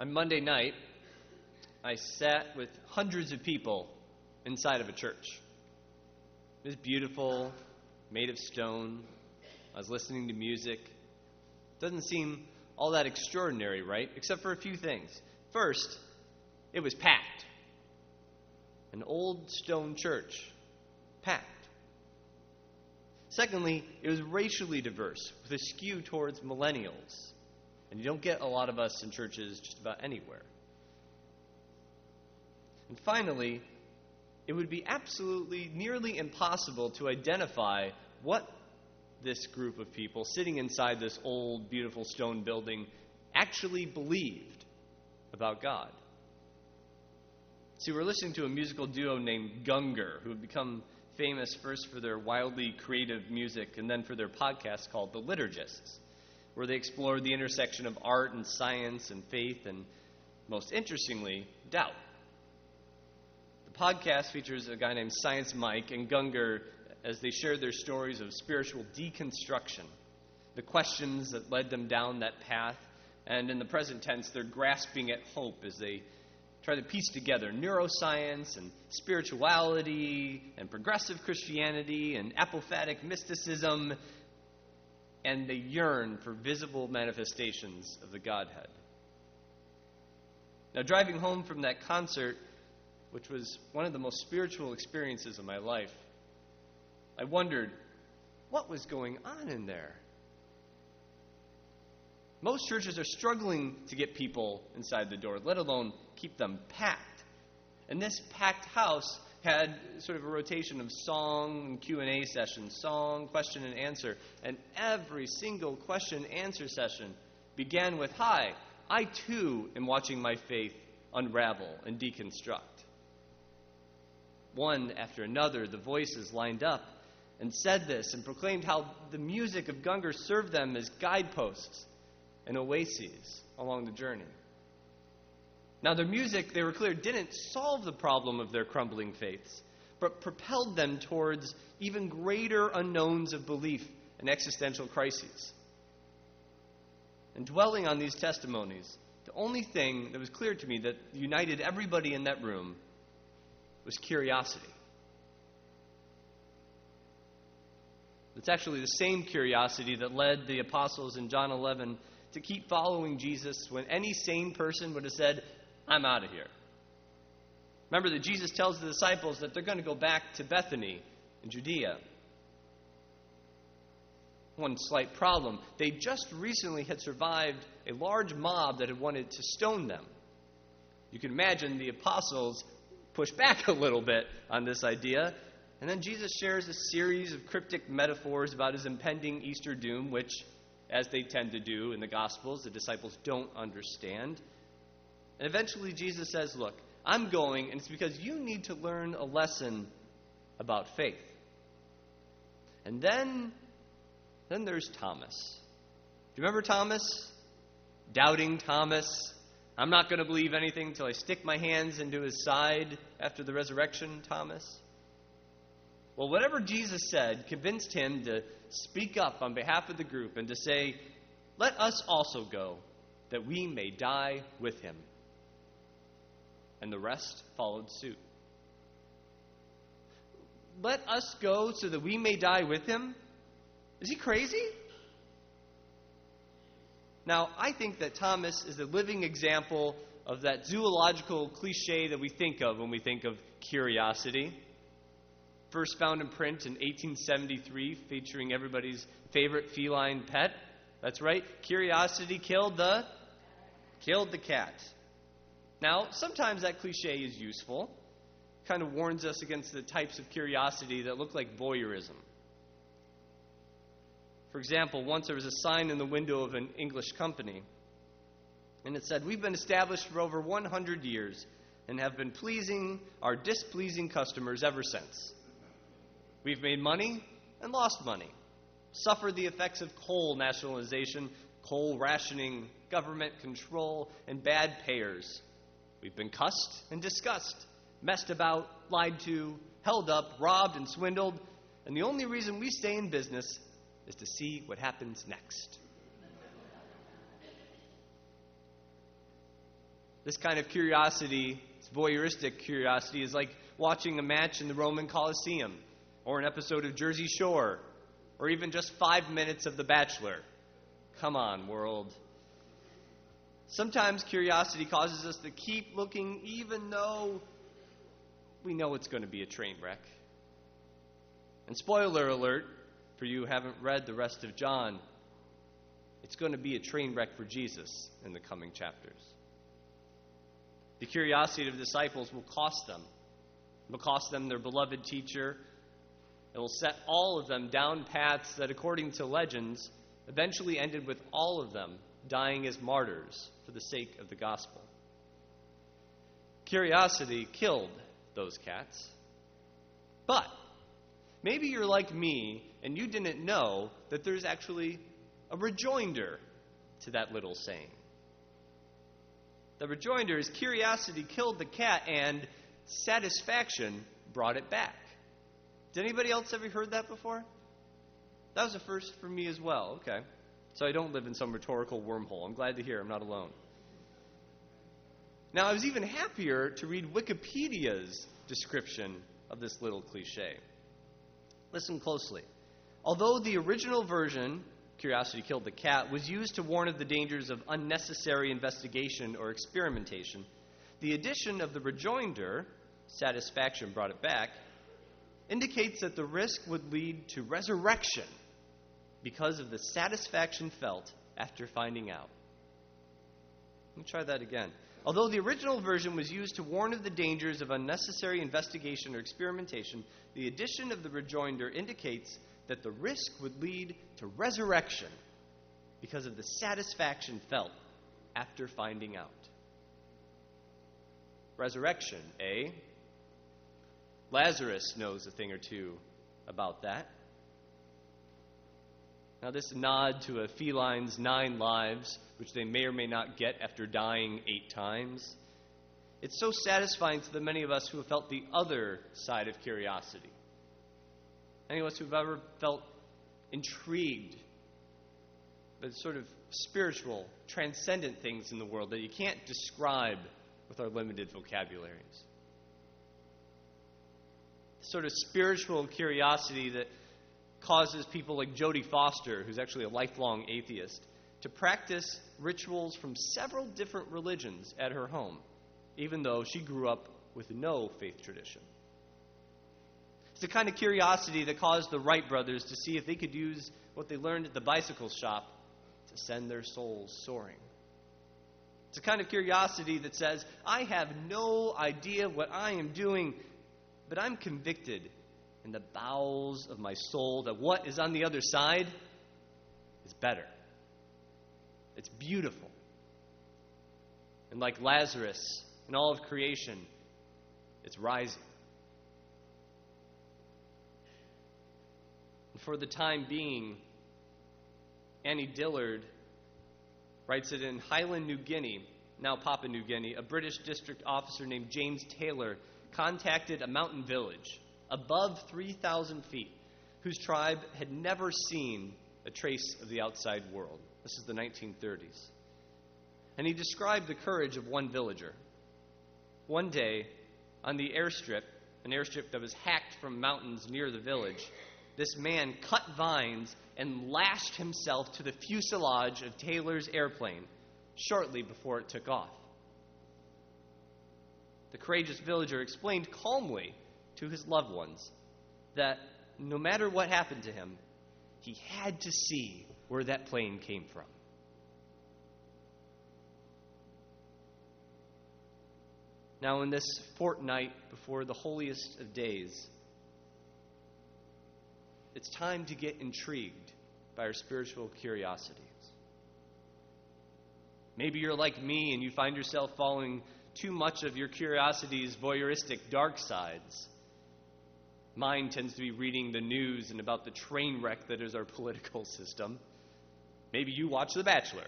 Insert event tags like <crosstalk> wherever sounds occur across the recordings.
On Monday night, I sat with hundreds of people inside of a church. It was beautiful, made of stone. I was listening to music. Doesn't seem all that extraordinary, right? Except for a few things. First, it was packed. An old stone church, packed. Secondly, it was racially diverse, with a skew towards millennials. And you don't get a lot of us in churches just about anywhere. And finally, it would be absolutely nearly impossible to identify what this group of people sitting inside this old, beautiful stone building actually believed about God. See, we're listening to a musical duo named Gungor, who have become famous first for their wildly creative music and then for their podcast called The Liturgists, where they explore the intersection of art and science and faith and, most interestingly, doubt. The podcast features a guy named Science Mike and Gungor as they share their stories of spiritual deconstruction, the questions that led them down that path, and in the present tense, they're grasping at hope as they try to piece together neuroscience and spirituality and progressive Christianity and apophatic mysticism, and they yearn for visible manifestations of the Godhead. Now, driving home from that concert, which was one of the most spiritual experiences of my life, I wondered what was going on in there. Most churches are struggling to get people inside the door, let alone keep them packed. And this packed house had sort of a rotation of song and Q&A sessions, song, question and answer, and every single question answer session began with, "Hi, I too am watching my faith unravel and deconstruct." One after another, the voices lined up and said this and proclaimed how the music of Gungor served them as guideposts and oases along the journey. Now, their music, they were clear, didn't solve the problem of their crumbling faiths, but propelled them towards even greater unknowns of belief and existential crises. And dwelling on these testimonies, the only thing that was clear to me that united everybody in that room was curiosity. It's actually the same curiosity that led the apostles in John 11 to keep following Jesus when any sane person would have said, I'm out of here. Remember that Jesus tells the disciples that they're going to go back to Bethany in Judea. One slight problem they just recently had survived a large mob that had wanted to stone them. You can imagine the apostles push back <laughs> a little bit on this idea and then Jesus shares a series of cryptic metaphors about his impending Easter doom, which, as they tend to do in the Gospels, the disciples don't understand. And eventually Jesus says, Look, I'm going, and it's because you need to learn a lesson about faith. And then, then there's Thomas. Do you remember Thomas? Doubting Thomas. I'm not going to believe anything until I stick my hands into his side after the resurrection, Thomas. Well, whatever Jesus said convinced him to speak up on behalf of the group and to say, Let us also go, that we may die with him. And the rest followed suit. Let us go so that we may die with him? Is he crazy? Now, I think that Thomas is a living example of that zoological cliche that we think of when we think of curiosity first found in print in 1873, featuring everybody's favorite feline pet. That's right, curiosity killed the killed the cat. Now, sometimes that cliche is useful. Kind of warns us against the types of curiosity that look like voyeurism. For example, once there was a sign in the window of an English company, and it said, We've been established for over 100 years and have been pleasing our displeasing customers ever since. We've made money and lost money, suffered the effects of coal nationalization, coal rationing, government control, and bad payers. We've been cussed and discussed, messed about, lied to, held up, robbed, and swindled, and the only reason we stay in business is to see what happens next. This kind of curiosity, this voyeuristic curiosity, is like watching a match in the Roman Colosseum, or an episode of Jersey Shore, or even just five minutes of The Bachelor. Come on, world. Sometimes curiosity causes us to keep looking even though we know it's going to be a train wreck. And spoiler alert for you who haven't read the rest of John, it's going to be a train wreck for Jesus in the coming chapters. The curiosity of the disciples will cost them. It will cost them their beloved teacher. It will set all of them down paths that, according to legends, eventually ended with all of them dying as martyrs for the sake of the gospel. Curiosity killed those cats. But maybe you're like me and you didn't know that there's actually a rejoinder to that little saying. The rejoinder is curiosity killed the cat and satisfaction brought it back. Did anybody else ever heard that before? That was a first for me as well. Okay. So I don't live in some rhetorical wormhole. I'm glad to hear I'm not alone. Now, I was even happier to read Wikipedia's description of this little cliche. Listen closely. Although the original version, Curiosity Killed the Cat, was used to warn of the dangers of unnecessary investigation or experimentation, the addition of the rejoinder, Satisfaction brought it back, indicates that the risk would lead to resurrection because of the satisfaction felt after finding out. Let me try that again. Although the original version was used to warn of the dangers of unnecessary investigation or experimentation, the addition of the rejoinder indicates that the risk would lead to resurrection because of the satisfaction felt after finding out. Resurrection, eh? Lazarus knows a thing or two about that. Now, this nod to a feline's nine lives, which they may or may not get after dying eight times, it's so satisfying to the many of us who have felt the other side of curiosity. Any of us who've ever felt intrigued by sort of spiritual, transcendent things in the world that you can't describe with our limited vocabularies. Sort of spiritual curiosity that causes people like Jodie Foster, who's actually a lifelong atheist, to practice rituals from several different religions at her home, even though she grew up with no faith tradition. It's the kind of curiosity that caused the Wright brothers to see if they could use what they learned at the bicycle shop to send their souls soaring. It's a kind of curiosity that says, I have no idea what I am doing, but I'm convicted in the bowels of my soul that what is on the other side is better. It's beautiful. And like Lazarus and all of creation, it's rising. And for the time being, Annie Dillard writes it in Highland, New Guinea, now Papua New Guinea, a British district officer named James Taylor contacted a mountain village above 3,000 feet, whose tribe had never seen a trace of the outside world. This is the 1930s. And he described the courage of one villager. One day, on the airstrip, an airstrip that was hacked from mountains near the village, this man cut vines and lashed himself to the fuselage of Taylor's airplane shortly before it took off. The courageous villager explained calmly to his loved ones that no matter what happened to him, he had to see where that plane came from. Now, in this fortnight before the holiest of days, it's time to get intrigued by our spiritual curiosities. Maybe you're like me and you find yourself following too much of your curiosity's voyeuristic dark sides. Mine tends to be reading the news and about the train wreck that is our political system. Maybe you watch The Bachelor.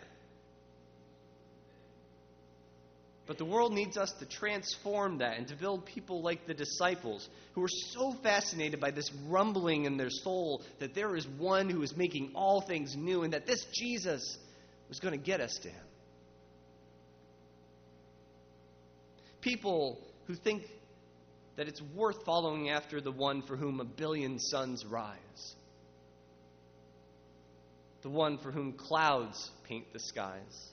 But the world needs us to transform that and to build people like the disciples who are so fascinated by this rumbling in their soul that there is one who is making all things new and that this Jesus was going to get us to him. People who think that it's worth following after the one for whom a billion suns rise, the one for whom clouds paint the skies,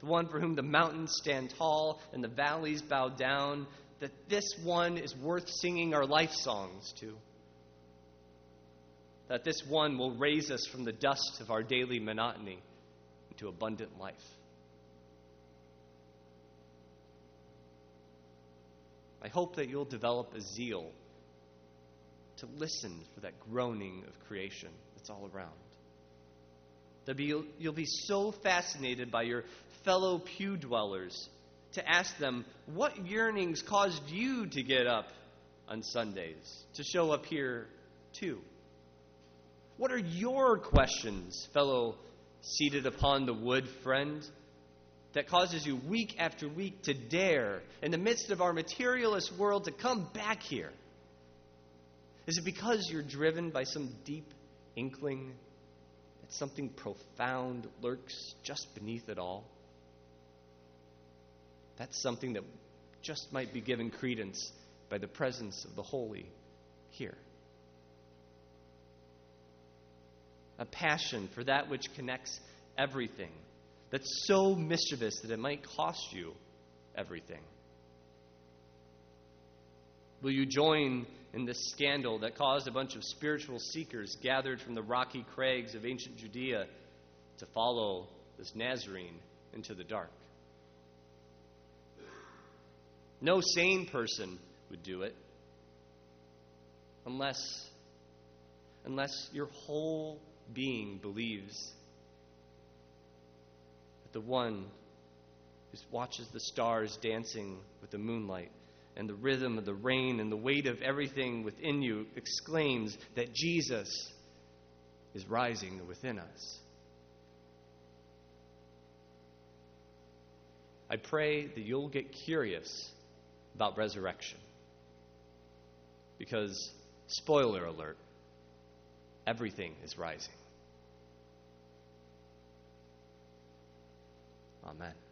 the one for whom the mountains stand tall and the valleys bow down, that this one is worth singing our life songs to. That this one will raise us from the dust of our daily monotony into abundant life. I hope that you'll develop a zeal to listen for that groaning of creation that's all around. That you'll be so fascinated by your fellow pew dwellers to ask them, What yearnings caused you to get up on Sundays, to show up here too? What are your questions, fellow seated upon the wood friend? That causes you week after week to dare, in the midst of our materialist world, to come back here? Is it because you're driven by some deep inkling that something profound lurks just beneath it all? That's something that just might be given credence by the presence of the holy here. A passion for that which connects everything that's so mischievous that it might cost you everything? Will you join in this scandal that caused a bunch of spiritual seekers gathered from the rocky crags of ancient Judea to follow this Nazarene into the dark? No sane person would do it unless unless your whole being believes the one who watches the stars dancing with the moonlight and the rhythm of the rain and the weight of everything within you exclaims that Jesus is rising within us. I pray that you'll get curious about resurrection. Because, spoiler alert, everything is rising. Amen.